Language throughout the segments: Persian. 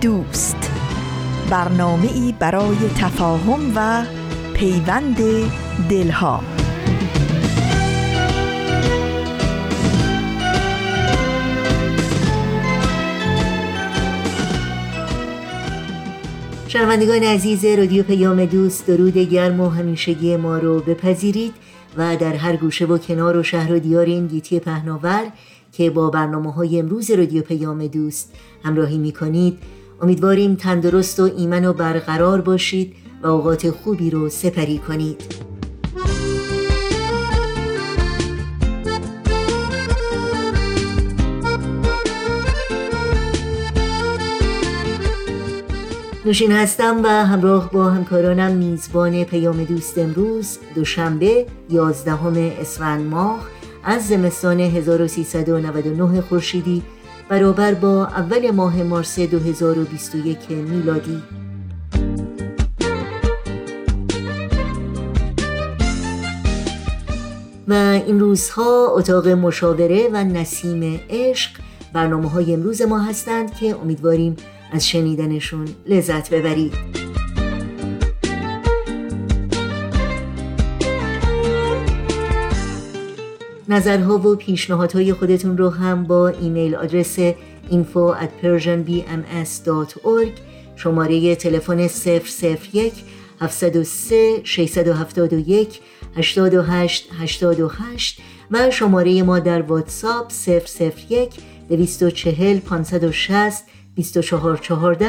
دوست. برنامه ای برای تفاهم و پیوند دلها. شنوندگان عزیز رادیو پیام دوست درود گرم و همیشگی ما رو بپذیرید و در هر گوشه و کنار و شهر و دیار این گیتی پهناور که با برنامه های امروز رادیو پیام دوست همراهی می کنید امیدواریم تندرست و ایمن و برقرار باشید و اوقات خوبی رو سپری کنید. نوشین هستم و همراه با همکارانم میزبان پیام دوست امروز دوشنبه 11 اسفند ماه از زمستان 1399 خورشیدی برابر با اول ماه مارس 2021 میلادی. و این روزها اتاق مشاوره و نسیم عشق برنامه های امروز ما هستند که امیدواریم از شنیدنشون لذت ببرید. نظرها و پیشنهادهای خودتون رو هم با ایمیل آدرس info at persianbms.org شماره تلفن 001 703 671 828 828 و شماره ما در واتساپ 001 240 560 2414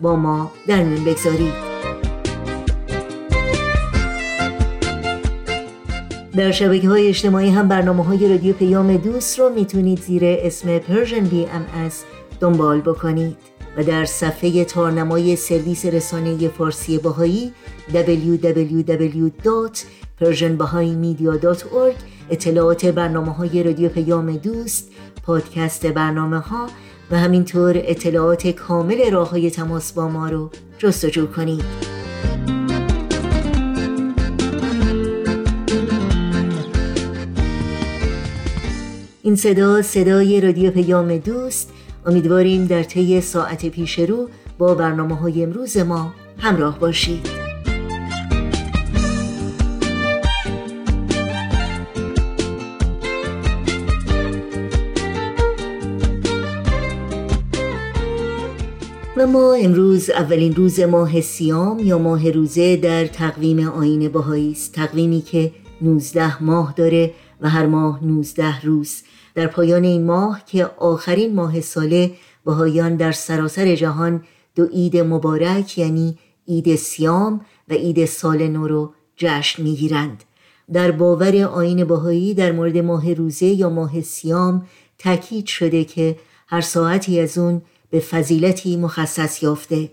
با ما در میون بگذارید. در شبکه های اجتماعی هم برنامه های رادیو پیام دوست رو می‌تونید زیر اسم Persian BMS دنبال بکنید. و در صفحه تارنمای سرویس رسانه فارسی باهایی www.persianbahaimedia.org اطلاعات برنامه های رادیو پیام دوست پادکست برنامه ها و همینطور اطلاعات کامل راه های تماس با ما رو جستجو کنید. این صدا صدای رادیو پیام دوست. امیدواریم در طی ساعت پیش رو با برنامه های امروز ما همراه باشید. و ما امروز اولین روز ماه سیام یا ماه روزه در تقویم آین باهایی است. تقویمی که 19 ماه داره و هر ماه 19 روز. در پایان این ماه که آخرین ماه ساله بهایان در سراسر جهان دو عید مبارک یعنی عید سیام و عید سال نو رو جشن می‌گیرند. در باور آین باهایی در مورد ماه روزه یا ماه سیام تاکید شده که هر ساعتی از اون به فضیلتی مخصص یافته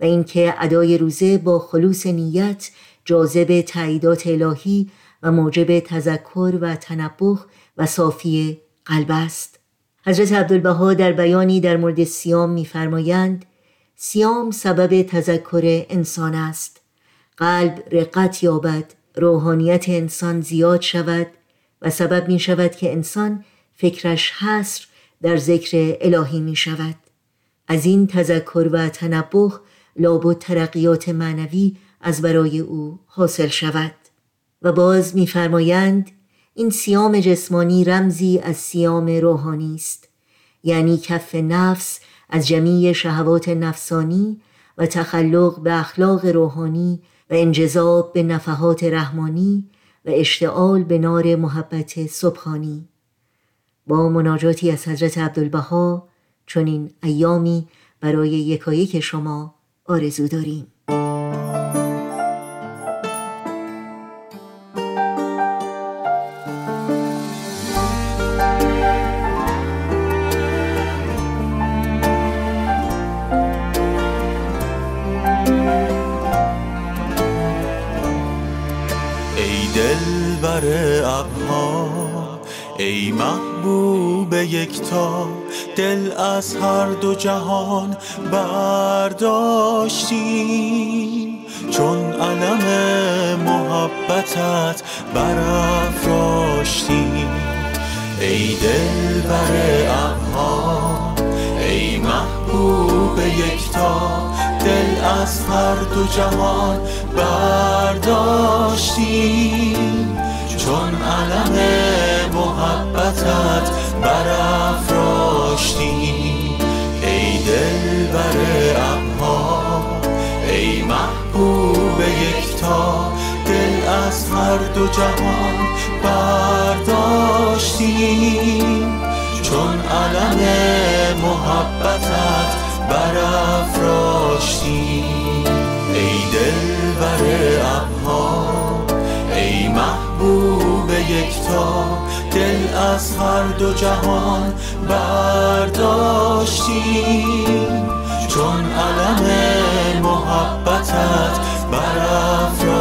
و اینکه ادای روزه با خلوص نیت جاذب تعییدات الهی و موجب تذکر و تنبه و صافی قلب است حضرت عبدالبها در بیانی در مورد سیام میفرمایند سیام سبب تذکر انسان است. قلب رقت یابد روحانیت انسان زیاد شود و سبب می شود که انسان فکرش حصر در ذکر الهی می شود از این تذکر و تنبه لابد ترقیات معنوی از برای او حاصل شود. و باز میفرمایند این سیام جسمانی رمزی از سیام روحانی است. یعنی کف نفس از جمیع شهوات نفسانی و تخلق به اخلاق روحانی و انجذاب به نفحات رحمانی و اشتعال به نار محبت سبحانی. با مناجاتی از حضرت عبدالبها چون ایامی برای یکایک شما آرزو داریم. دل از هر دو جهان برداشتیم. چون علم محبتت برافراشتیم. ای دل بر ابها ای محبوب یکتا دل از هر دو جهان برداشتیم. چون علم محبتت برافراشتیم. ای دل بر ابها ای محبوب یکتا دل از هر دو جهان برداشتیم چون علم محبتت برافراشتیم ای دل بر ابها ای محبوب یکتا دل از هر دو جهان برداشتیم. چون علم محبتت برافراشتیم.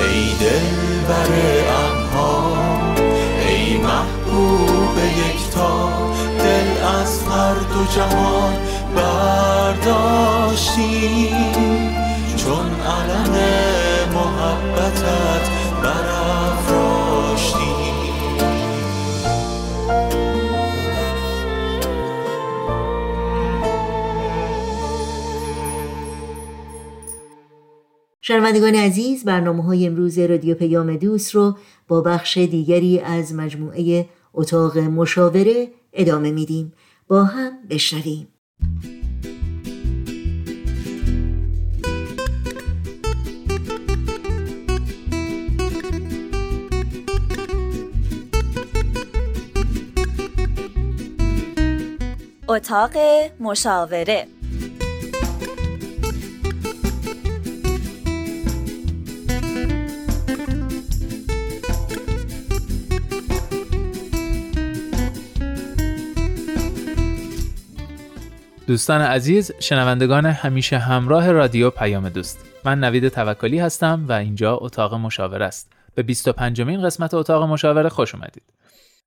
ای دل بر ابها ای محبوب یکتا دل از هر دو جهان برداشتیم. چون علم محبتت برافراشتیم. شنوندگان عزیز برنامه های امروز رادیو پیام دوست رو با بخش دیگری از مجموعه اتاق مشاوره ادامه میدیم. با هم بشنویم. اتاق مشاوره دوستان عزیز شنوندگان همیشه همراه رادیو پیام دوست. من نوید توکلی هستم و اینجا اتاق مشاوره است. به 25 مین قسمت اتاق مشاوره خوش اومدید.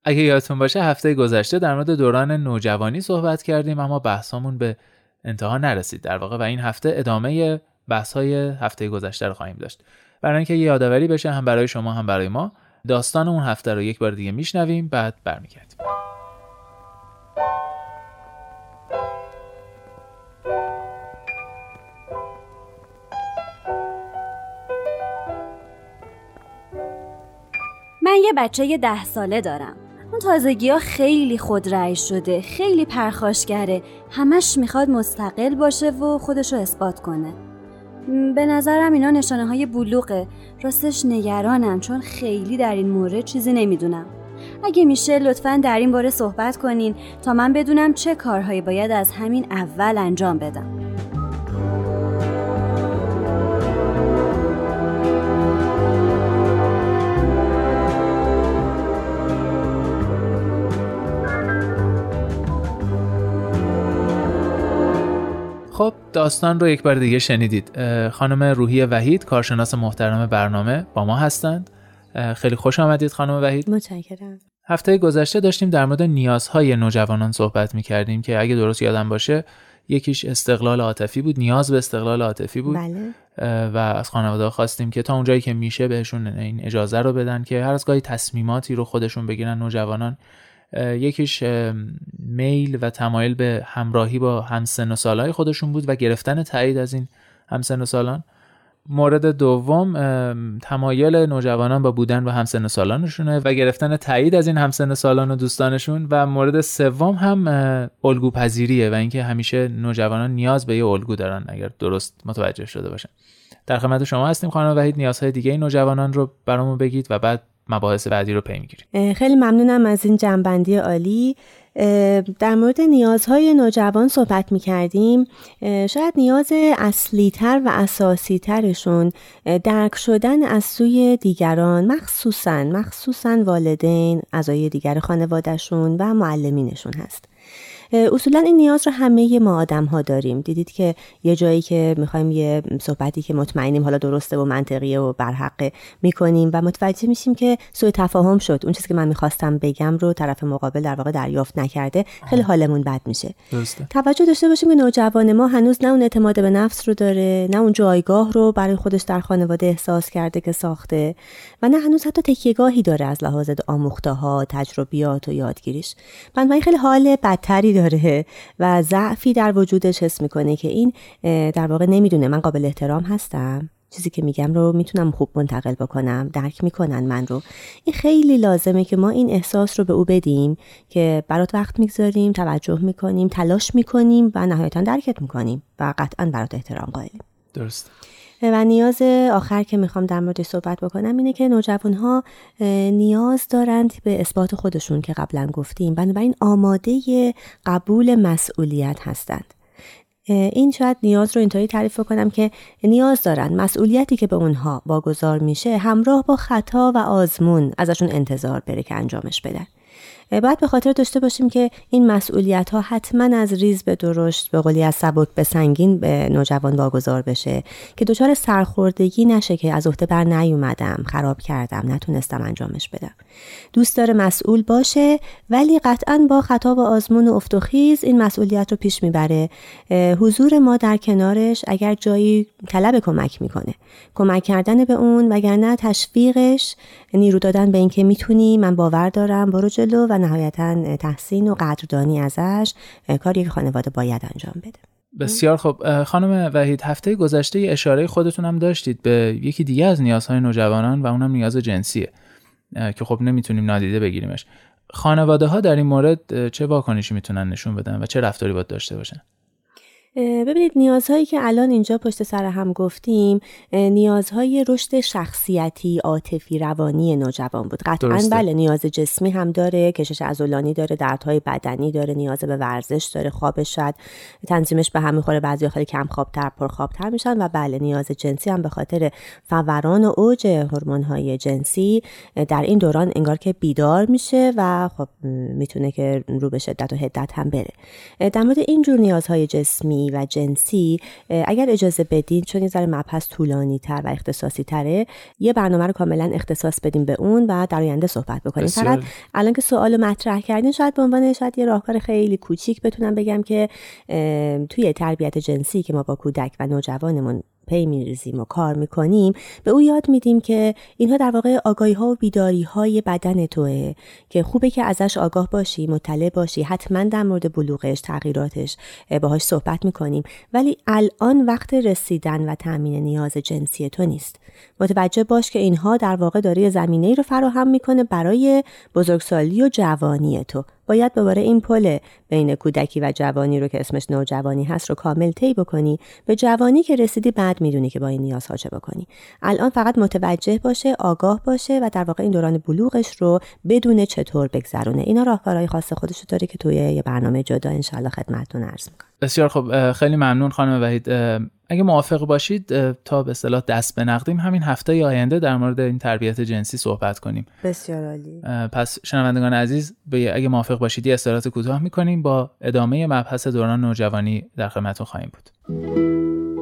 اگه یادتون باشه هفته گذشته در مورد دوران نوجوانی صحبت کردیم اما بحثامون به انتها نرسید. در واقع و این هفته ادامه بحث های هفته گذشته رو خواهیم داشت. برای اینکه یادآوری بشه هم برای شما هم برای ما داستان اون هفته رو یک بار دیگه میشنویم بعد برمیگردیم. من یه بچه ده ساله دارم. اون تازگی ها خیلی خود شده خیلی پرخاشگره. همش می‌خواد مستقل باشه و خودشو اثبات کنه. به نظرم اینا نشانه های بلوغه. راستش نگرانم چون خیلی در این مورد چیزی نمی‌دونم. اگه میشه لطفا در این باره صحبت کنین تا من بدونم چه کارهایی باید از همین اول انجام بدم. داستان رو یک بار دیگه شنیدید. خانم روحی وحید کارشناس محترم برنامه با ما هستند. خیلی خوش آمدید خانم وحید. متشکرم. هفته گذشته داشتیم در مورد نیازهای نوجوانان صحبت می کردیم که اگه درست یادم باشه یکیش استقلال عاطفی بود نیاز به استقلال عاطفی بود. بله. و از خانواده خواستیم که تا اونجایی که میشه بهشون این اجازه رو بدن که هر از گاهی تصمیماتی رو خودشون بگیرن نوجوانان یکیش میل و تمایل به همراهی با همسن و سالهای خودشون بود و گرفتن تایید از این همسن و سالان. مورد دوم تمایل نوجوانان با بودن با همسن و سالانشونه و گرفتن تایید از این همسن و سالان و دوستانشون. و مورد سوم هم الگو پذیریه و اینکه همیشه نوجوانان نیاز به یه الگو دارن اگر درست متوجه شده باشن. در خدمت شما هستیم خانم وحید. نیازهای دیگه نوجوانان رو برامون بگید و بعد مباحث بعدی رو پی می‌گیریم. خیلی ممنونم از این جنبندی عالی. در مورد نیازهای نوجوان صحبت می کردیم شاید نیاز اصلی تر و اساسی ترشون درک شدن از سوی دیگران مخصوصا مخصوصا والدین اعضای دیگر خانوادهشون و معلمینشون هست. اصولا این نیاز رو همه ما آدم ها داریم. دیدید که یه جایی که می‌خوایم یه صحبتی که مطمئنیم حالا درسته و منطقیه و برحقه می‌کنیم و متوجه میشیم که سوء تفاهم شد. اون چیزی که من می‌خواستم بگم رو طرف مقابل در واقع دریافت نکرده خیلی حالمون بد میشه. درسته. توجه داشته باشیم که نوجوان ما هنوز نه اون اعتماد به نفس رو داره نه اون جایگاه رو برای خودش در خانواده احساس کرده که ساخته و نه هنوز حتی تکیهگاهی داره از لحاظ آموخته ها تجربیات و یادگیریش. بنابراین خیلی حال بدتری داره و ضعفی در وجودش حس می‌کنه که این در واقع نمی‌دونه. من قابل احترام هستم. چیزی که میگم رو می‌تونم خوب منتقل بکنم. درک می‌کنن من رو. این خیلی لازمه که ما این احساس رو به او بدیم که برات وقت می‌گذاریم توجه می‌کنیم تلاش می‌کنیم و نهایتا درکت می‌کنیم و قطعا برات احترام قائلیم. درست و نیاز آخر که می‌خوام در مورد صحبت بکنم اینه که نوجوان ها نیاز دارند به اثبات خودشون که قبلا گفتیم. بنابراین آماده قبول مسئولیت هستند. این شاید نیاز رو اینطوری تعریف کنم که نیاز دارن مسئولیتی که به اونها واگذار میشه همراه با خطا و آزمون ازشون انتظار بره که انجامش بدن. باید به خاطر داشته باشیم که این مسئولیت ها حتما از ریز به درشت به قولی از سبک به سنگین به نوجوان واگذار بشه که دچار سرخوردگی نشه که از عهده بر نیومدم خراب کردم نتونستم انجامش بدم. دوست داره مسئول باشه ولی قطعا با خطا و آزمون و افت و خیز این مسئولیت رو پیش می‌بره. حضور ما در کنارش اگر جایی طلب کمک می‌کنه. کمک کردن به اون وگرنه تشویقش نیرو دادن به اینکه می‌تونی من باور دارم برو جلو و نهایتا تحسین و قدردانی ازش کاری که خانواده باید انجام بده. بسیار خب خانم وحید هفته گذشته اشاره خودتون هم داشتید به یکی دیگه از نیازهای نوجوانان و اونم نیاز جنسیه که خب نمی‌تونیم نادیده بگیریمش. خانواده ها در این مورد چه واکنشی می‌تونن نشون بدن و چه رفتاری باید داشته باشن؟ ببینید نیازهایی که الان اینجا پشت سر هم گفتیم نیازهای رشد شخصیتی عاطفی روانی نوجوان بود. قطعا بله نیاز جسمی هم داره کشش عضلانی داره دردهای بدنی داره نیاز به ورزش داره خوابش شاید تنظیمش به هم می‌خوره بعضی خیلی کم خوابتر پر خوابتر میشن و بله نیاز جنسی هم به خاطر فوران و اوج هورمون‌های جنسی در این دوران انگار که بیدار میشه و خب می‌تونه که رو به شدت و حدت هم بره. در مورد اینجور نیازهای جسمی و جنسی اگر اجازه بدین چون یه ذره مبحث طولانی تر و اختصاصی تره یه برنامه رو کاملا اختصاص بدیم به اون و در آینده صحبت بکنیم فقط الان که سوال مطرح کردین شاید به عنوان شاید یه راهکار خیلی کوچیک بتونم بگم که توی تربیت جنسی که ما با کودک و نوجوانمون پی میریزیم و کار می‌کنیم. به او یاد میدیم که اینها در واقع آگاهی ها و بیداری های بدن توه که خوبه که ازش آگاه باشی مطلع باشی حتما در مورد بلوغش تغییراتش باهاش صحبت می‌کنیم. ولی الان وقت رسیدن و تامین نیاز جنسی تو نیست. متوجه باش که اینها در واقع داره زمینه ای رو فراهم می‌کنه برای بزرگسالی و جوانی تو. باید دوباره این پل بین کودکی و جوانی رو که اسمش نوجوانی هست رو کامل طی بکنی. به جوانی که رسیدی بعد می‌دونی که با این نیازها چه بکنی. الان فقط متوجه باشه آگاه باشه و در واقع این دوران بلوغش رو بدون چطور بگذرونه. اینا راهکارهای خاص خودش رو داره که توی یه برنامه جدا انشالله خدمتتون عرض می‌کنم. بسیار خب خیلی ممنون خانم وحید. اگه موافق باشید تا به اصطلاح دست به نقدیم همین هفته آینده در مورد این تربیت جنسی صحبت کنیم. بسیار عالی. پس شنوندگان عزیز اگه موافق باشید یه استراحت کوتاه می‌کنیم با ادامه مبحث دوران نوجوانی در خدمتتون خواهیم بود.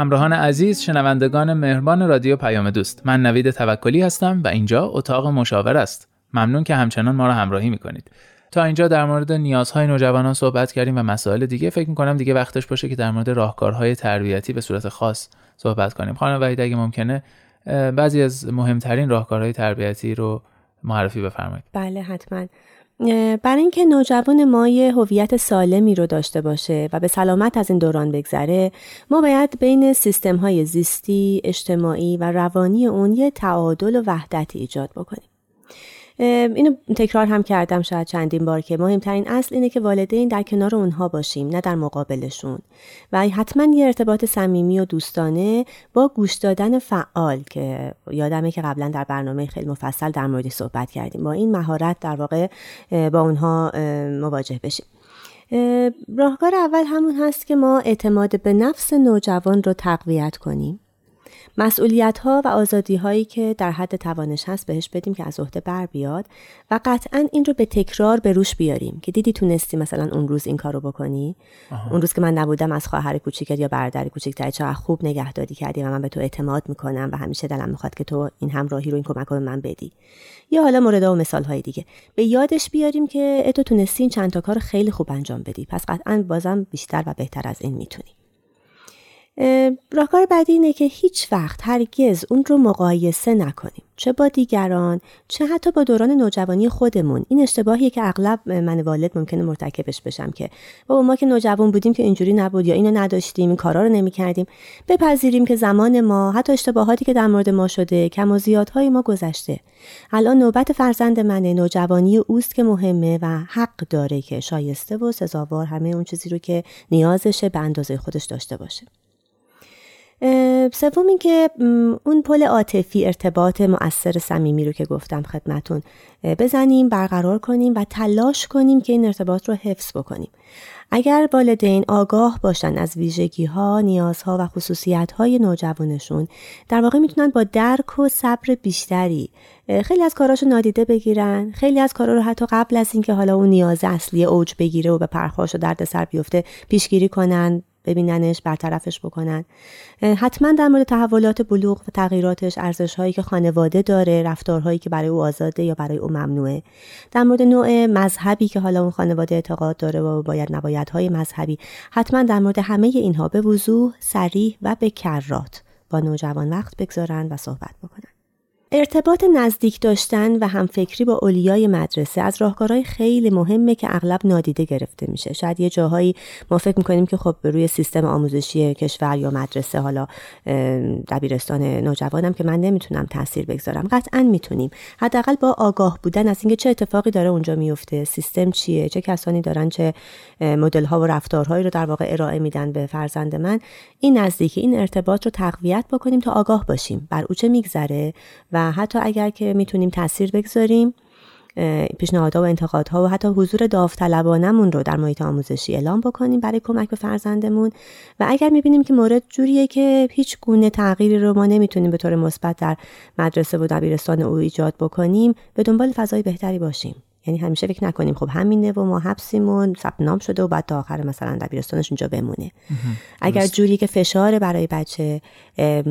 همراهان عزیز شنوندگان مهربان رادیو پیام دوست. من نوید توکلی هستم و اینجا اتاق مشاور است. ممنون که همچنان ما را همراهی می‌کنید. تا اینجا در مورد نیازهای نوجوانان صحبت کردیم و مسائل دیگه. فکر می‌کنم دیگه وقتش باشه که در مورد راهکارهای تربیتی به صورت خاص صحبت کنیم. خانم وحید اگه ممکنه بعضی از مهمترین راهکارهای تربیتی رو معرفی بفرمایید. بله حتما. برای اینکه نوجوان ما یه هویت سالمی رو داشته باشه و به سلامت از این دوران بگذره ما باید بین سیستم های زیستی، اجتماعی و روانی اون یه تعادل و وحدتی ایجاد بکنیم. اینو تکرار هم کردم شاید چندین بار که. مهمترین اصل اینه که والدین در کنار اونها باشیم نه در مقابلشون. و حتما یه ارتباط صمیمی و دوستانه با گوش دادن فعال که یادمه که قبلا در برنامه خیلی مفصل در موردی صحبت کردیم. با این مهارت در واقع با اونها مواجه بشیم. راهکار اول همون هست که ما اعتماد به نفس نوجوان رو تقویت کنیم. مسئولیت ها و آزادی هایی که در حد توانش هست بهش بدیم که از عهده بر بیاد و قطعا این رو به تکرار به روش بیاریم که دیدی تونستی مثلا اون روز این کارو بکنی؟ اون روز که من نبودم از خواهر کوچیکت یا برادر کوچیکتر چقدر خوب نگهداری کردی و من به تو اعتماد می‌کنم و همیشه دلم می‌خواد که تو این همراهی رو این کمک رو به من بدی؟ یا حالا مورد و مثال های دیگه. به یادش بیاریم که تو تونستی این چند تا کار خیلی خوب انجام بدی. پس قطعا بازم بیشتر و بهتر از این می‌تونی. راهکار بعدی اینه که هیچ وقت هرگز اون رو مقایسه نکنیم. چه با دیگران چه حتی با دوران نوجوانی خودمون. این اشتباهیه که اغلب من والد ممکنه مرتکبش بشم که بابا ما که نوجوان بودیم که اینجوری نبود یا اینو نداشتیم این کارا رو نمی‌کردیم. بپذیریم که زمان ما حتی اشتباهاتی که در مورد ما شده کم و زیادهای ما گذشته. الان نوبت فرزند منه نوجوانی اوست که مهمه و حق داره که شایسته و سزاوار همه اون چیزی رو که نیازشه به اندازه خودش داشته باشه. سوم اینکه اون پل عاطفی ارتباط مؤثر صمیمی رو که گفتم خدمتون بزنیم برقرار کنیم و تلاش کنیم که این ارتباط رو حفظ بکنیم. اگر والدین آگاه باشن از ویژگی ها، نیازها و خصوصیت های نوجوانشون در واقع می‌تونن با درک و صبر بیشتری خیلی از کاراشو نادیده بگیرن. خیلی از کارا رو حتی قبل از اینکه حالا اون نیاز اصلی اوج بگیره و به پرخاش و دردسر بیفته پیشگیری کنن. ببیننش برطرفش بکنن. حتما در مورد تحولات بلوغ و تغییراتش ارزش هایی که خانواده داره رفتارهایی که برای او آزاده یا برای او ممنوعه. در مورد نوع مذهبی که حالا اون خانواده اعتقاد داره و باید نبایدهای مذهبی حتما در مورد همه اینها به وضوح سریح و به کرات با نوجوان وقت بگذارن و صحبت بکنن. ارتباط نزدیک داشتن و همفکری با اولیای مدرسه از راهکارهای خیلی مهمه که اغلب نادیده گرفته میشه. شاید یه جاهایی ما فکر می‌کنیم که خب روی سیستم آموزشی کشور یا مدرسه حالا دبیرستان نوجوانم که من نمی‌تونم تاثیر بگذارم. قطعا می‌تونیم. حداقل با آگاه بودن از اینکه چه اتفاقی داره اونجا میفته سیستم چیه چه کسانی دارن چه مدل ها و رفتارهایی رو در واقع ارائه میدن به فرزند من این نزدیکی این ارتباط رو تقویت بکنیم تا آگاه باشیم. بر او چه میگذره و حتی اگر که می‌تونیم تاثیر بگذاریم پیشنهادها و انتقادها و حتی حضور داوطلبانمون رو در محیط آموزشی اعلام بکنیم برای کمک به فرزندمون. و اگر می‌بینیم که مورد جوریه که هیچ گونه تغییری رو ما نمی‌تونیم به طور مثبت در مدرسه و دبیرستان او ایجاد بکنیم به دنبال فضای بهتری باشیم. یعنی همیشه فکر نکنیم. خب همینه و ما حبسیمون ثبت نام شده و بعد تا آخر مثلا دبیرستانش اونجا بمونه. اگر جوری که فشار برای بچه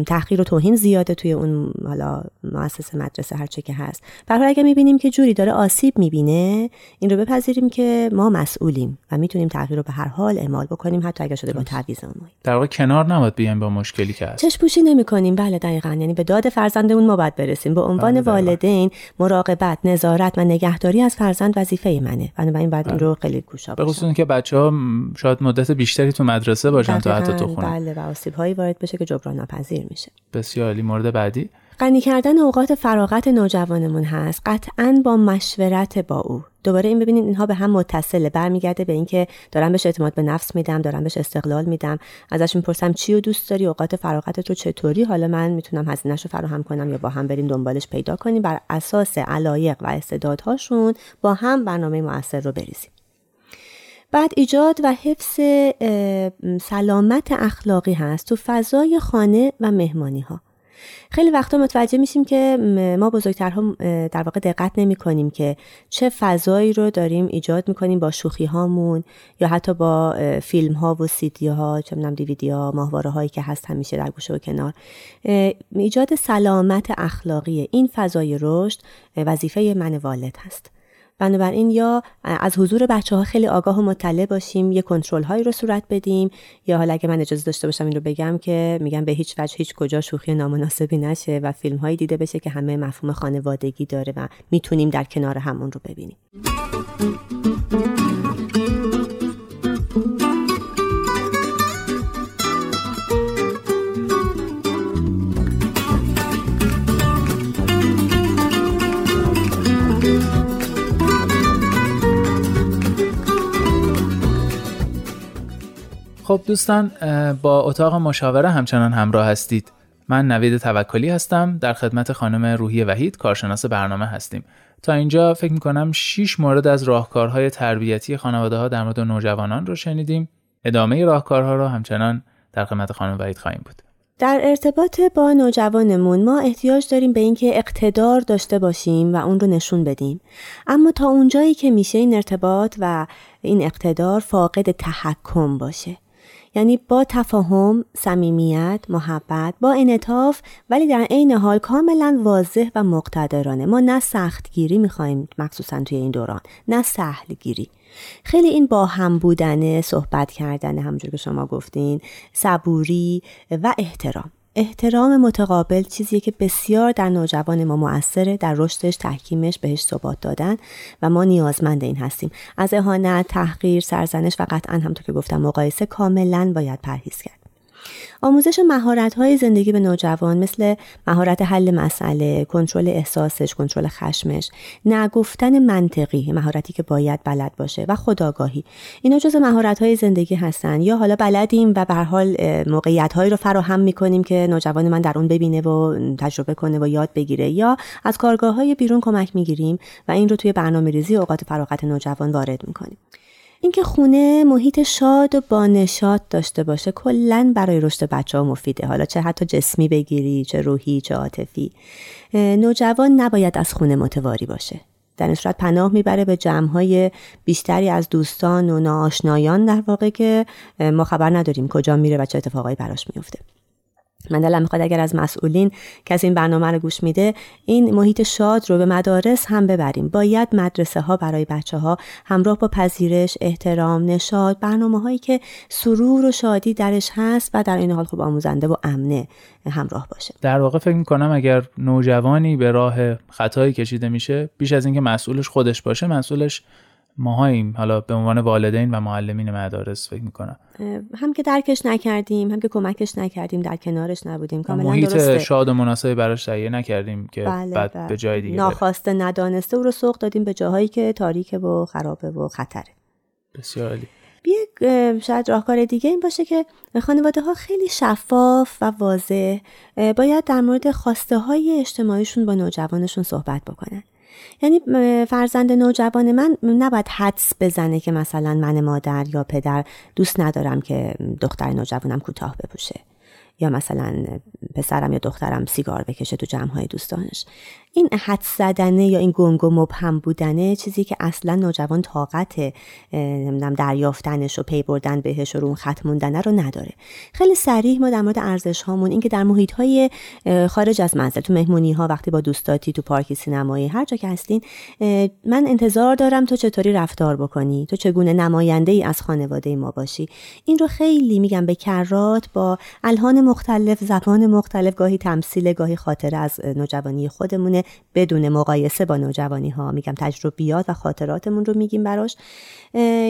تحقیر و توهین زیاده توی اون حالا مؤسسه مدرسه هرچه که هست. برای اگر می‌بینیم که جوری داره آسیب می‌بینه این رو بپذیریم که ما مسئولیم و می‌تونیم تغییر رو به هر حال اعمال بکنیم حتی اگر شده با تعویض اون در واقع کنار نباید بیایم با مشکلی که هست. چشپوشی نمی‌کنیم. بله دقیقاً. یعنی به داد فرزندمون ما باید برسیم. به عنوان بله. والدین مراقبت نظارت و نگهداری از فرزند وظیفه منه. بنابراین این بله. رو خیلی کوشا به خصوص که بچه ها شاید مدت بیشتری تو مدرسه باشن تا حتی تو خونه بله و آسیب هایی وارد بشه که جبران ناپذیر میشه. بسیار عالی. مورد بعدی؟ غنی کردن اوقات فراغت نوجوانمون هست. قطعا با مشورت با او. دوباره این ببینید اینها به هم متصله. برمیگرده به اینکه دارم بهش اعتماد به نفس میدم دارم بهش استقلال میدم. ازش می‌پرسم چی و دوست داری اوقات فراغتت رو چطوری؟ حالا من می‌تونم هزینهش رو فراهم کنم یا با هم بریم دنبالش پیدا کنیم. بر اساس علایق و استعدادهاشون با هم برنامه موثر رو بریزیم. بعد ایجاد و حفظ سلامت اخلاقی هست تو فضای خانه و مهمانی ها خیلی وقتا متوجه میشیم که ما بزرگترها در واقع دقت نمی کنیم که چه فضایی رو داریم ایجاد می‌کنیم با شوخی هامون یا حتی با فیلم ها و سیدی ها چه می‌دونم دیویدی ها ماهواره هایی که هست همیشه در گوشه و کنار. ایجاد سلامت اخلاقی این فضای رشد وظیفه من والد هست. بنابراین یا از حضور بچه ها خیلی آگاه و مطلع باشیم یه کنترل هایی رو صورت بدیم یا حالا اگه من اجازه داشته باشم این رو بگم که میگم به هیچ وجه هیچ کجا شوخی نامناسبی نشه و فیلم هایی دیده بشه که همه مفهوم خانوادگی داره و می‌تونیم در کنار همون رو ببینیم. خب دوستان با اتاق مشاوره همچنان همراه هستید. من نوید توکلی هستم. در خدمت خانم روحی وحید کارشناس برنامه هستیم. تا اینجا فکر می‌کنم 6 مورد از راهکارهای تربیتی خانواده ها در مورد نوجوانان رو شنیدیم. ادامه راهکارها رو همچنان در خدمت خانم وحید خواهیم بود. در ارتباط با نوجوانمون ما احتیاج داریم به اینکه اقتدار داشته باشیم و اون رو نشون بدیم. اما تا اونجایی که میشه این ارتباط و این اقتدار فاقد تحکم باشه. یعنی با تفاهم، صمیمیت، محبت، با انعطاف ولی در عین حال کاملا واضح و مقتدرانه. ما نه سختگیری می‌خوایم مخصوصا توی این دوران نه سهلگیری. خیلی این با هم بودن صحبت کردن همونجور که شما گفتین صبوری و احترام. احترام متقابل چیزیه که بسیار در نوجوان ما مؤثره در رشدش تحکیمش بهش ثبات دادن و ما نیازمند این هستیم. از اهانت تحقیر سرزنش و قطعا همطور که گفتم مقایسه کاملا باید پرهیز کرد. آموزش های زندگی به نوجوان مثل مهارت حل مسئله، کنترل احساسش، کنترل خشمش، نگفتن منطقی، مهارتی که باید بلد باشه و خداگاهی. اینا جز های زندگی هستن یا حالا بلدیم و به حال هایی رو فراهم می‌کنیم که نوجوان من در اون ببینه و تجربه کنه و یاد بگیره یا از کارگاه های بیرون کمک می‌گیریم و این رو توی برنامه ریزی اوقات فراغت نوجوان وارد می‌کنیم. اینکه خونه محیط شاد و بانشاد داشته باشه کلا برای رشد بچه ها مفیده. حالا چه حتی جسمی بگیری چه روحی چه عاطفی. نوجوان نباید از خونه متواری باشه. در این صورت پناه می‌بره به جمعهای بیشتری از دوستان و ناآشنایان در واقع که ما خبر نداریم کجا میره و چه اتفاقایی براش میفته من دلم می‌خواد اگر از مسئولین کسی این برنامه رو گوش میده این محیط شاد رو به مدارس هم ببریم. باید مدرسه ها برای بچه ها همراه با پذیرش احترام نشاد برنامه هایی که سرور و شادی درش هست و در این حال خوب آموزنده و امنه همراه باشه. در واقع فکر می‌کنم اگر نوجوانی به راه خطایی کشیده میشه بیش از اینکه مسئولش خودش باشه مسئولش ماهاییم. حالا به عنوان والدین و معلمین مدارس فکر می‌کنم. هم که درکش نکردیم هم که کمکش نکردیم در کنارش نبودیم. کاملا محیط درسته. شاد و مناسبی براش تهیه نکردیم که بله بعد بله. به جای دیگه ناخواسته ندانسته او رو سوق دادیم به جاهایی که تاریکه و خرابه و خطره. بسیار عالی. یک شاید راهکار دیگه این باشه که خانواده ها خیلی شفاف و واضح باید در مورد خواسته های اجتماعیشون با نوجوانشون صحبت بکنن. یعنی فرزند نوجوان من نباید حدس بزنه که مثلا من مادر یا پدر دوست ندارم که دختر نوجوانم کوتاه بپوشه. یا مثلا پسرم یا دخترم سیگار بکشه تو جمعهای دوستانش. این حد زدنه یا این گنگ و مبهم بودنه چیزی که اصلا نوجوان طاقت نمی‌دونم دریافتنش و پی بردن بهش و رو اون خط موندنه رو نداره. خیلی سریح ما در مورد ارزش هامون اینکه در محیط های خارج از منزل تو مهمونی ها وقتی با دوستاتی تو پارک سینمایی هر جا که هستین من انتظار دارم تو چطوری رفتار بکنی؟ تو چگونه نماینده ای از خانواده ما باشی؟ این رو خیلی میگم به کرات با الهان مختلف زبان مختلف گاهی تمثیل گاهی خاطره از نوجوانی خودمونه. بدون مقایسه با نوجوانی ها میگم تجربیات و خاطراتمون رو میگیم براش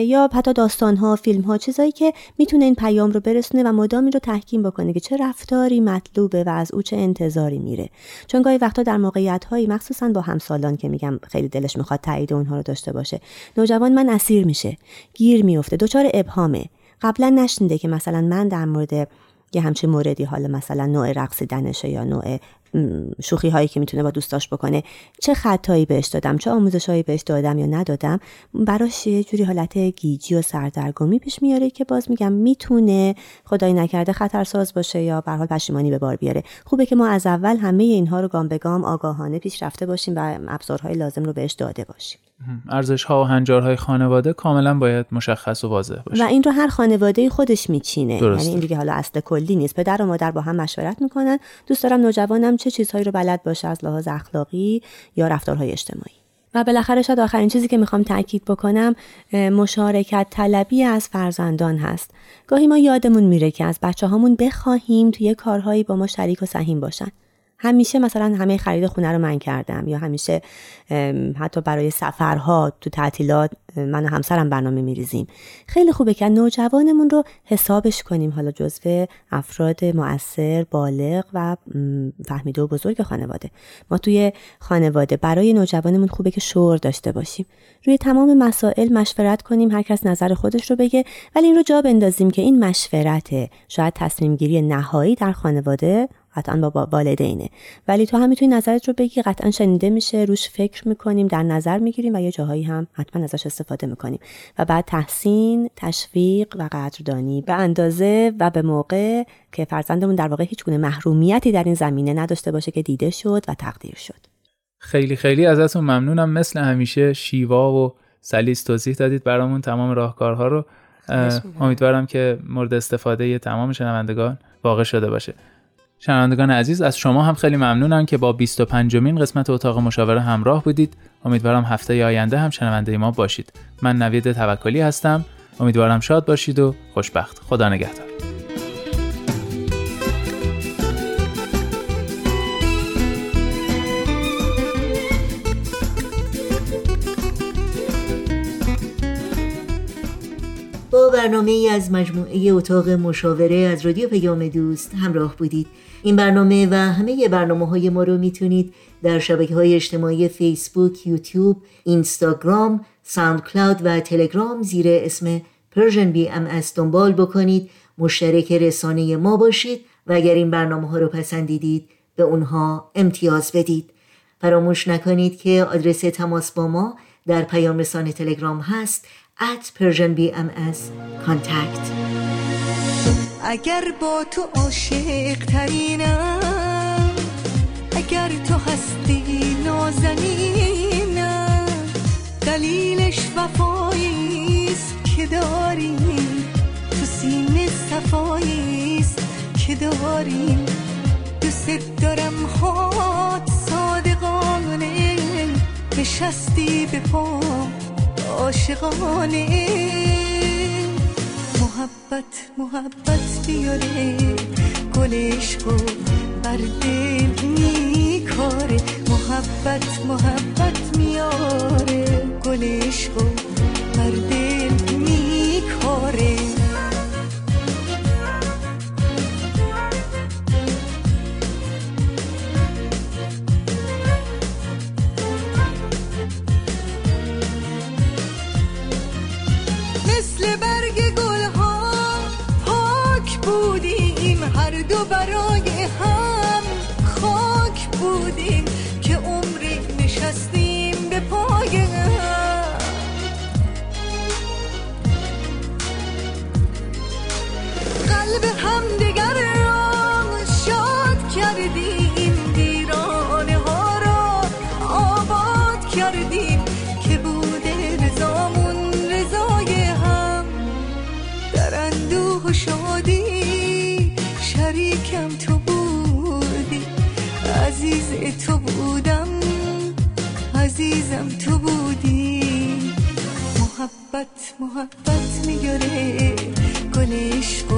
یا حتی داستان ها فیلم ها چیزایی که می‌تونه این پیام رو برسونه و مدامی رو تحکیم بکنه که چه رفتاری مطلوبه و از او چه انتظاری میره. چون گاهی وقتا در موقعیت هایی مخصوصا با همسالان که میگم خیلی دلش می‌خواد تایید اونها رو داشته باشه نوجوان من اسیر میشه گیر میفته دچار ابهامه. قبلا نشنیده که مثلا من در مورد یه همچین موردی حالا مثلا نوع رقصیدنشه یا نوع شوخی هایی که می‌تونه با دوستاش بکنه. چه خطایی بهش دادم؟ چه آموزش هایی بهش دادم یا ندادم؟ براش یه جوری حالت گیجی و سردرگمی پیش میاره که باز میگم می‌تونه خدایی نکرده خطرساز باشه یا به حال پشیمانی به بار بیاره. خوبه که ما از اول همه اینها رو گام به گام آگاهانه پیش رفته باشیم و ابزارهای لازم رو بهش داده باشیم. ارزش ها و هنجارهای خانواده کاملا باید مشخص و واضح باشه. و این رو هر خانواده خودش میچینه. یعنی این دیگه حالا اصل کلی نیست. پدر و مادر با هم مشورت می‌کنن. دوست دارم نوجوانم چه چیزهایی رو بلد باشه از لحاظ اخلاقی یا رفتارهای اجتماعی. و بالاخره شاید آخرین چیزی که می‌خوام تاکید بکنم مشارکت طلبی از فرزندان هست. گاهی ما یادمون میره که از بچه هامون بخواهیم توی کارهایی با ما شریک و سهیم باشن. همیشه مثلا همه خرید خونه رو من کردم یا همیشه حتی برای سفرها تو تعطیلات من و همسرم برنامه میریزیم. خیلی خوبه که نوجوانمون رو حسابش کنیم. حالا جزو افراد مؤثر بالغ و فهمیده و بزرگ خانواده. ما توی خانواده برای نوجوانمون خوبه که شور داشته باشیم. روی تمام مسائل مشورت کنیم. هر کس نظر خودش رو بگه ولی این رو جا بندازیم که این مشورته شاید تصمیم گیری نهایی در خانواده قطعا با والدینه. ولی تو هم می‌تونی نظرت رو بگی قطعا شنیده میشه روش فکر می‌کنیم در نظر می‌گیریم و یه جاهایی هم حتما ازش استفاده می‌کنیم. و بعد تحسین تشویق و قدردانی به اندازه و به موقع که فرزندمون در واقع هیچ گونه محرومیتی در این زمینه نداشته باشه که دیده شد و تقدیر شد. خیلی خیلی ازتون ممنونم. مثل همیشه شیوا و سلیس توضیح دادید برامون تمام راهکارها رو. امیدوارم که مورد استفاده تمام شنوندگان واقع شده باشه. شنوندگان عزیز از شما هم خیلی ممنونم که با 25 مین قسمت اتاق مشاوره همراه بودید. امیدوارم هفته آینده هم شنونده ما باشید. من نوید توکلی هستم. امیدوارم شاد باشید و خوشبخت. خدا نگهدار. برنامه ای از مجموعه اتاق مشاوره از رادیو پیام دوست همراه بودید. این برنامه و همه برنامه های ما رو می‌تونید در شبکه های اجتماعی فیسبوک، یوتیوب، اینستاگرام، ساوند کلاود و تلگرام زیر اسم ام از دنبال بکنید. مشترک رسانه ما باشید و اگر این برنامه ها رو پسندیدید به اونها امتیاز بدید. فراموش نکنید که آدرس تماس با ما در پیام رسانه تلگرام هست at Persian BMS contact. اگر با تو عاشق ترینم اگر تو هستی نازنینم دلیلش وفاییست که داری تو سینه صفاییست که داری. دوست دارم هات صادقانه نشستی به پا عاشقانه. محبت محبت بیاره. گل عشقو بر دل میکاره. محبت محبت میاره. گل عشقو بر دل میکاره. محبت میاره گل عشقو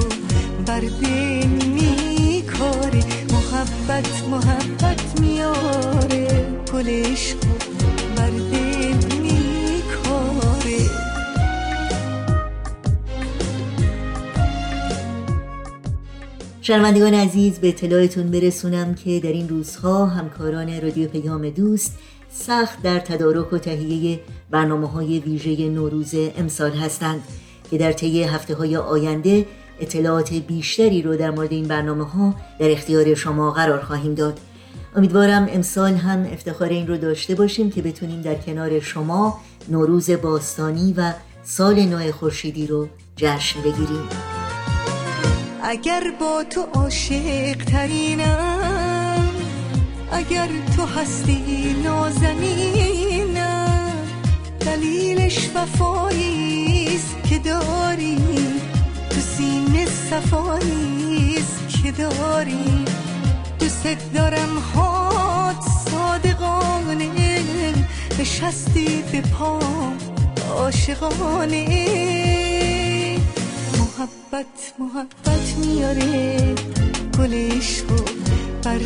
بر دل میکاره. محبت محبت میاره گل عشقو بر دل میکاره. شنوندگان عزیز به اطلاعتون برسونم که در این روزها همکاران رادیو پیام دوست سخت در تدارک و تهیه برنامه های ویژه نوروز امسال هستند که در طی هفته های آینده اطلاعات بیشتری رو در مورد این برنامه ها در اختیار شما قرار خواهیم داد. امیدوارم امسال هم افتخار این رو داشته باشیم که بتونیم در کنار شما نوروز باستانی و سال نو خورشیدی رو جشن بگیریم. اگر با تو عاشق ترینم اگر تو هستی نازنینم دلیلش وفاییست که داری. تو سینه صفاییست که داری. دوست دارم هات صادقانه نشستی به پا عاشقانه. محبت محبت میاره گل عشقو بر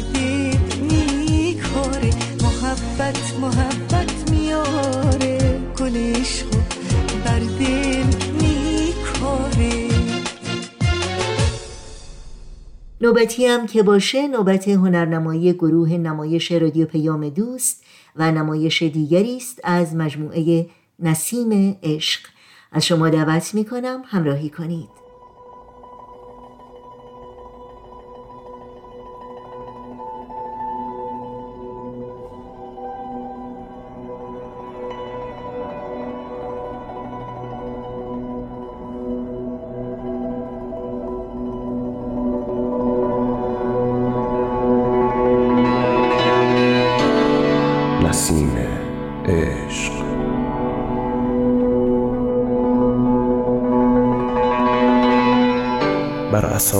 کاره محبت محبت میاره. گل عشق بر دل میکاره. نوبتی هم که باشه نوبت هنرنمایی گروه نمایش رادیو پیام دوست و نمایش دیگری است از مجموعه نسیم عشق. از شما دعوت می کنم همراهی کنید.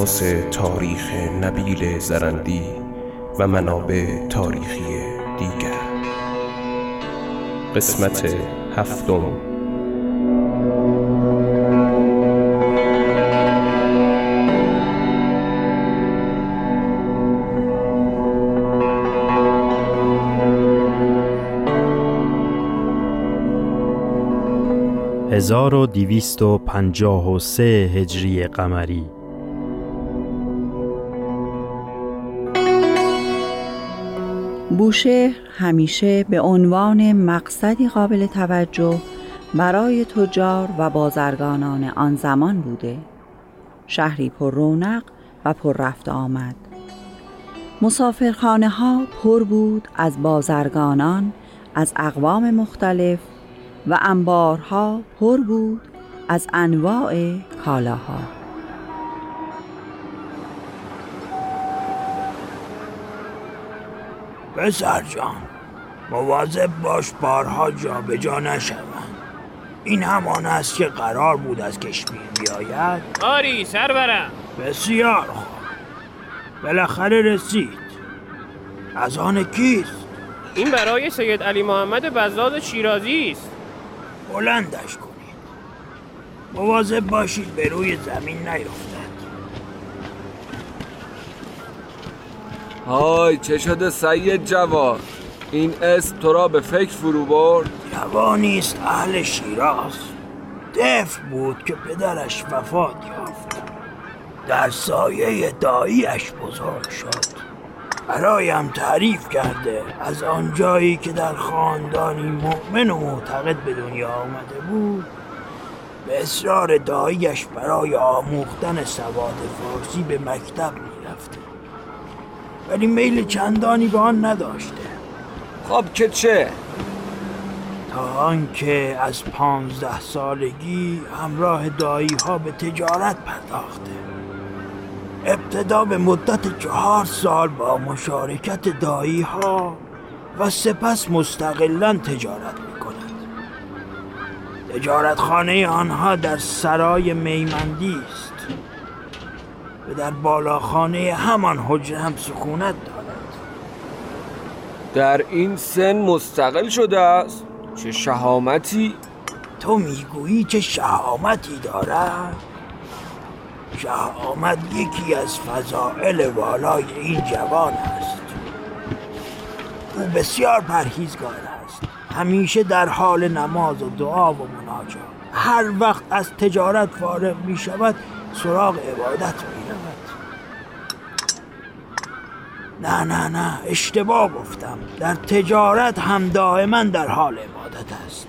اساس تاریخ نبیل زرندی و منابع تاریخی دیگر. قسمت هفتم. و دیویست و پنجاه و سه هجری قمری. بوشهر همیشه به عنوان مقصدی قابل توجه برای تجار و بازرگانان آن زمان بوده. شهری پر رونق و پر رفت آمد. مسافرخانه ها پر بود از بازرگانان از اقوام مختلف و انبارها پر بود از انواع کالاها. پسر جان مواظب باش بارها جابجا جا نشوند. این همان است که قرار بود از کشمیر بیاید. آری سرورم. بسیار خوب. بالاخره رسید. از آن کیست؟ این برای سید علی محمد بزاد شیرازی است. بلندش کنید. مواظب باشید به روی زمین نیفتد. های چه شده سید جوان این اسم تو را به فکر فرو برد؟ جوانی است اهل شیراز. دف بود که پدرش وفات یافت. در سایه داییش بزرگ شد. برایم تعریف کرده از آن جایی که در خاندانی مؤمن و معتقد به دنیا آمده بود به اصرار داییش برای آموختن سواد فارسی به مکتب می‌رفته. ولی میل چندانی به آن نداشته. خب که چه؟ تا آنکه از پانزده سالگی همراه دایی ها به تجارت پرداخته. ابتدا به مدت چهار سال با مشارکت دایی ها و سپس مستقلا تجارت می کند تجارت خانه آنها در سرای میمندی است. و در بالاخانه همان حجره هم سکونت دارد. در این سن مستقل شده است. چه شهامتی؟ تو می‌گویی چه شهامتی دارد؟ شهامت یکی از فضائل والای این جوان است. او بسیار پرهیزگار است. همیشه در حال نماز و دعا و مناجات. هر وقت از تجارت فارغ می شود سراغ عبادت می نه نه نه اشتباه گفتم. در تجارت هم دائما در حال عبادت است.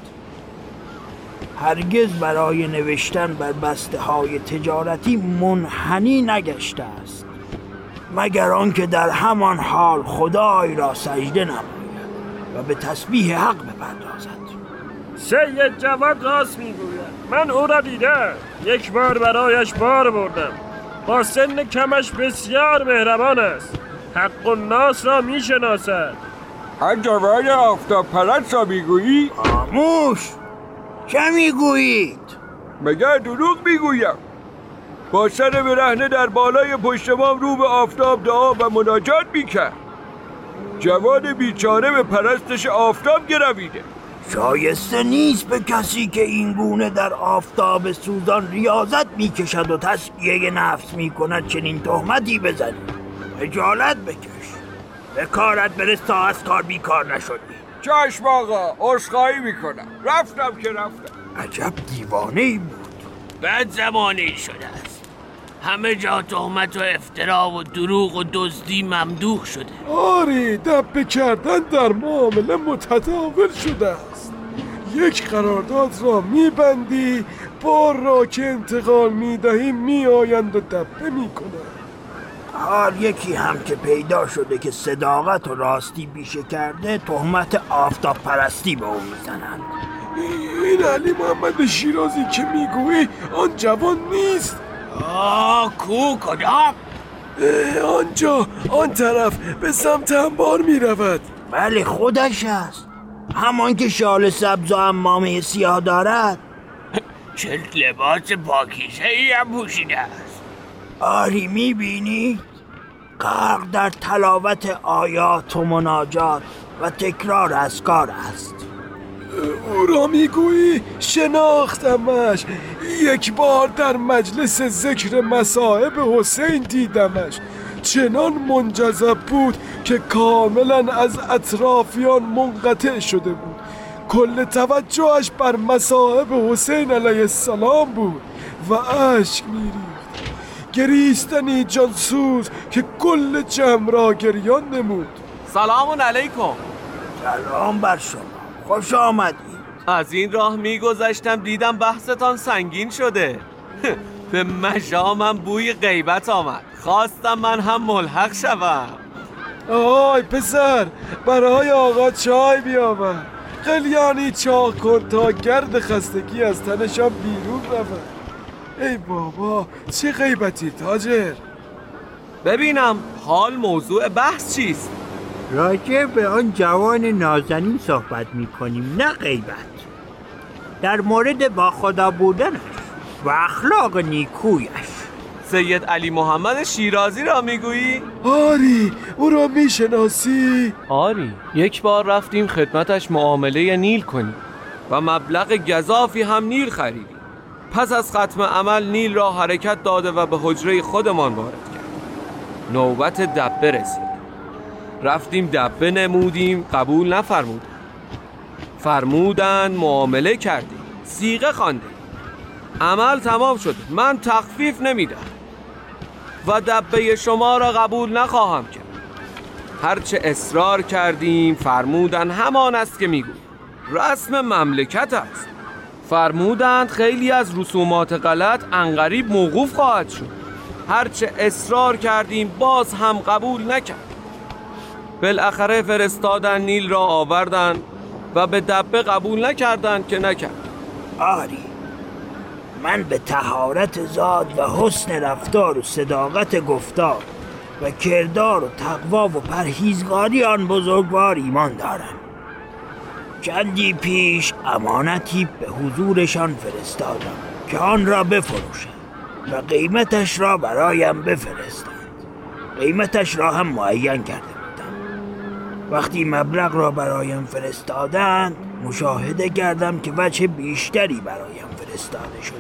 هرگز برای نوشتن بر بسته های تجارتی منحنی نگشته است مگر آنکه در همان حال خدای را سجده نماید و به تسبیح حق بپردازد. سید جواد راست می‌گوید. من او را دیدم. یک بار برایش بار بردم. با سن کمش بسیار مهربان است. حق و ناس را می‌شناسد. هر جواد آفتاب پرست را می‌گویی؟ آموش. چه می‌گویید؟ مگر دروغ می‌گویم. با سر برهنه در بالای پشتمام رو به آفتاب دعا و مناجات می‌کرد. جواد بیچاره به پرستش آفتاب گرویده. شایسته نیست به کسی که این گونه در آفتاب سوزان ریاضت می‌کشد و تسکیه نفس می‌کند چنین تهمتی بزنید خجالت بکش. به کارت برس تا از کار بیکار نشدی. چشم آقا عذرخواهی می‌کنم. رفتم که رفتم. عجب دیوانه ای بود. بد زمانه شده است. همه جا تهمت و افترا و دروغ و دزدی ممدوح شده. آری دبه کردن در معامله متداول شده است. یک قرارداد را میبندی بار را که انتقال می‌دهی میآیند و دبه می‌کنند حال یکی هم که پیدا شده که صداقت و راستی بیشه کرده تهمت آفتاب پرستی به او می‌زنند. این علی محمد شیرازی که می‌گویی آن جوان نیست. آه کو کدام آنجا آن طرف به سمت انبار می‌رود. بله خودش است. همان که شال سبز و امامه سیاه دارد. چه لباس پاکیزه ای هم پوشیده است. آری می‌بینی؟ غرق در تلاوت آیات و مناجات و تکرار کار است. او را می‌گویی شناختمش. یک بار در مجلس ذکر مصاحب حسین دیدمش. چنان منجذب بود که کاملا از اطرافیان منقطع شده بود. کل توجهش بر مصاحب حسین علیه السلام بود و اشک میریخت. گریستنی جانسوز که کل جمع را گریان نمود. سلام علیکم. سلام بر شما. خوش آمدید از این راه میگذشتم دیدم بحثتان سنگین شده. به مجامم بوی غیبت آمد. خواستم من هم ملحق شوم. آی پسر برای آقا چای بیاور. قلیانی چاق کن تا گرد خستگی از تنشان بیرون رود. ای بابا چه غیبتی تاجر. ببینم حال موضوع بحث چیست؟ راجع به آن جوان نازنین صحبت می‌کنیم. نه غیبت. در مورد با خدا بودنش و اخلاق نیکویش. سید علی محمد شیرازی را می‌گویی؟ آری او را می‌شناسی؟ آری یک بار رفتیم خدمتش معامله نیل کنیم و مبلغ گذافی هم نیل خریدیم. پس از ختم عمل نیل را حرکت داده و به حجره خودمان وارد کرد. نوبت دبه رسید. رفتیم دبه نمودیم قبول نفرمود. فرمودن معامله کردیم. سیغه خواندیم. عمل تمام شد من تخفیف نمیدم. و دبه شما را قبول نخواهم کرد. هرچه اصرار کردیم فرمودن همان است که میگو. رسم مملکت است. فرمودند خیلی از رسومات غلط انقریب موقوف خواهد شد. هرچه اصرار کردیم باز هم قبول نکرد. بالاخره فرستادن نیل را آوردن و به دبه قبول نکردند که نکرد. آری. من به تهارت زاد و حسن رفتار و صداقت گفتار و کردار و تقوا و پرهیزگاری آن بزرگوار ایمان دارم. چندی پیش امانتی به حضورشان فرستادم که آن را بفروشند و قیمتش را برایم بفرستند. قیمتش را هم معین کرده بودم وقتی مبلغ را برایم فرستادند مشاهده کردم که وجه بیشتری برایم فرستاده شده.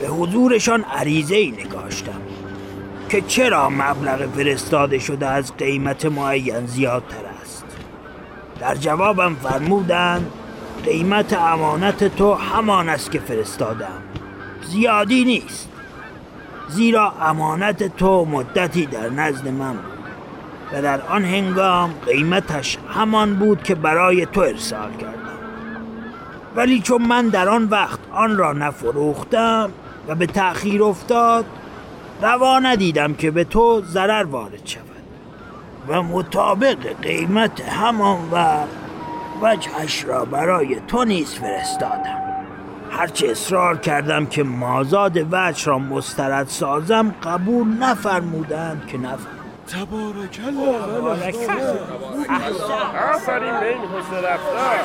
به حضورشان عریضه ای نگاشتم که چرا مبلغ فرستاده شده از قیمت معین زیادتر است. در جوابم فرمودند قیمت امانت تو همان است که فرستادم. زیادی نیست زیرا امانت تو مدتی در نزد من بود. و در آن هنگام قیمتش همان بود که برای تو ارسال کردم. ولی چون من در آن وقت آن را نفروختم و به تأخیر افتاد روا ندیدم که به تو ضرر وارد شود و مطابق قیمت همان وقت وجهش را برای تو نیز فرستادم. هرچه اصرار کردم که مازاد وجه را مسترد سازم قبول نفرمودند که نفرمودند. تبارک الله آفرین به این حسن رفتار.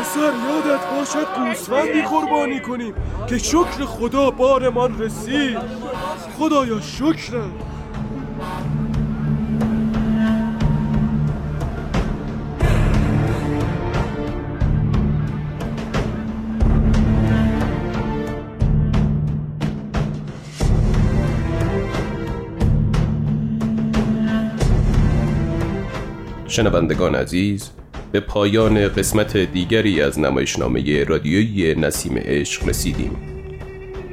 پسر یادت باشد گوسفندی قربانی کنیم که شکر خدا بارمان رسید. خدایا شکرم. شنوندگان عزیز به پایان قسمت دیگری از نمایشنامه رادیویی نسیم عشق رسیدیم.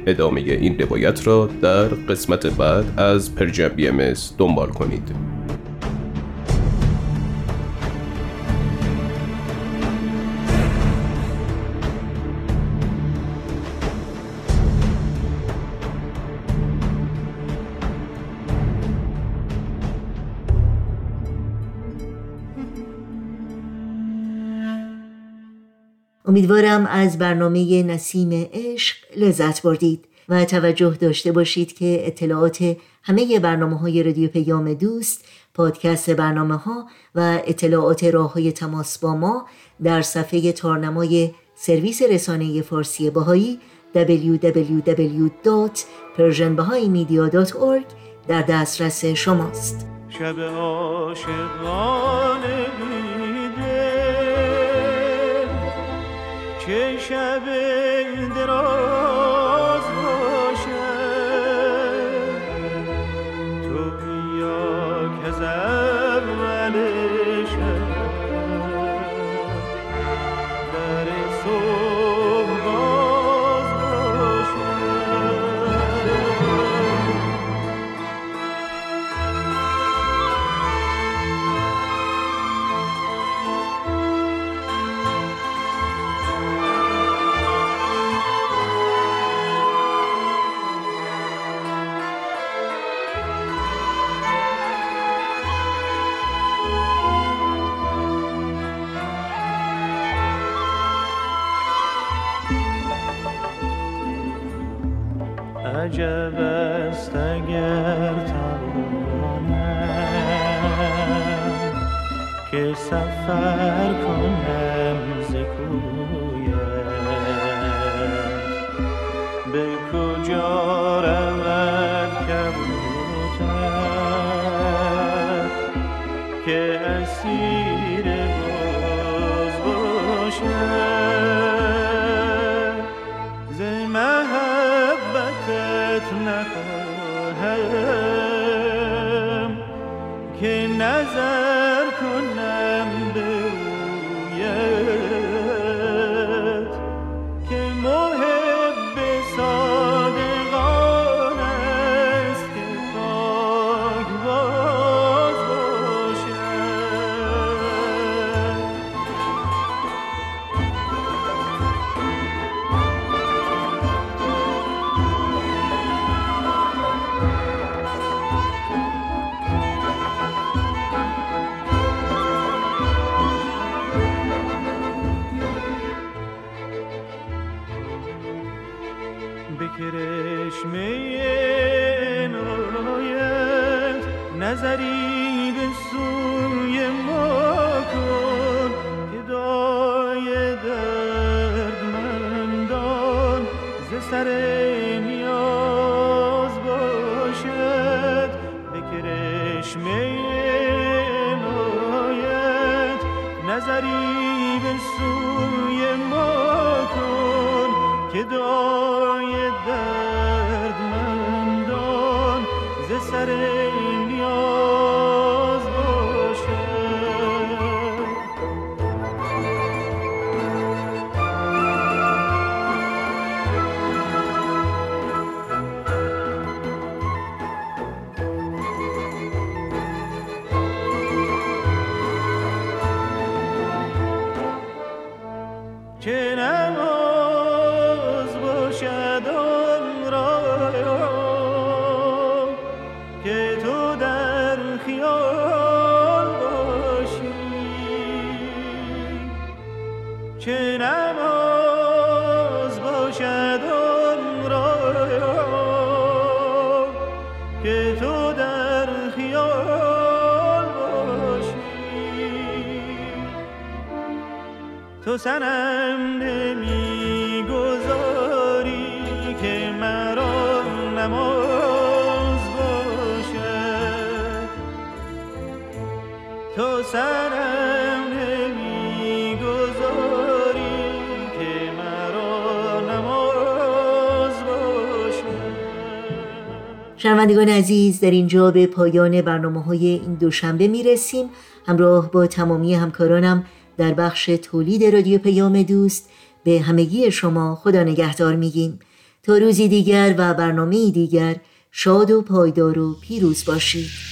ادامه این روایت را در قسمت بعد از پرژن بی دنبال کنید. امیدوارم از برنامه نسیم عشق لذت بردید و توجه داشته باشید که اطلاعات همه برنامه های رادیو پیام دوست پادکست برنامه ها و اطلاعات راه های تماس با ما در صفحه تارنمای سرویس رسانه فارسی باهایی www.persianbahaimedia.org در دسترس شماست. شب که شب دراز باشه. تو بیا که شنوندگان عزیز در اینجا به پایان برنامه های این دوشنبه می رسیم همراه با تمامی همکارانم در بخش تولید رادیو پیام دوست به همگی شما خدا نگهدار میگیم. تا روزی دیگر و برنامه دیگر شاد و پایدار و پیروز باشید.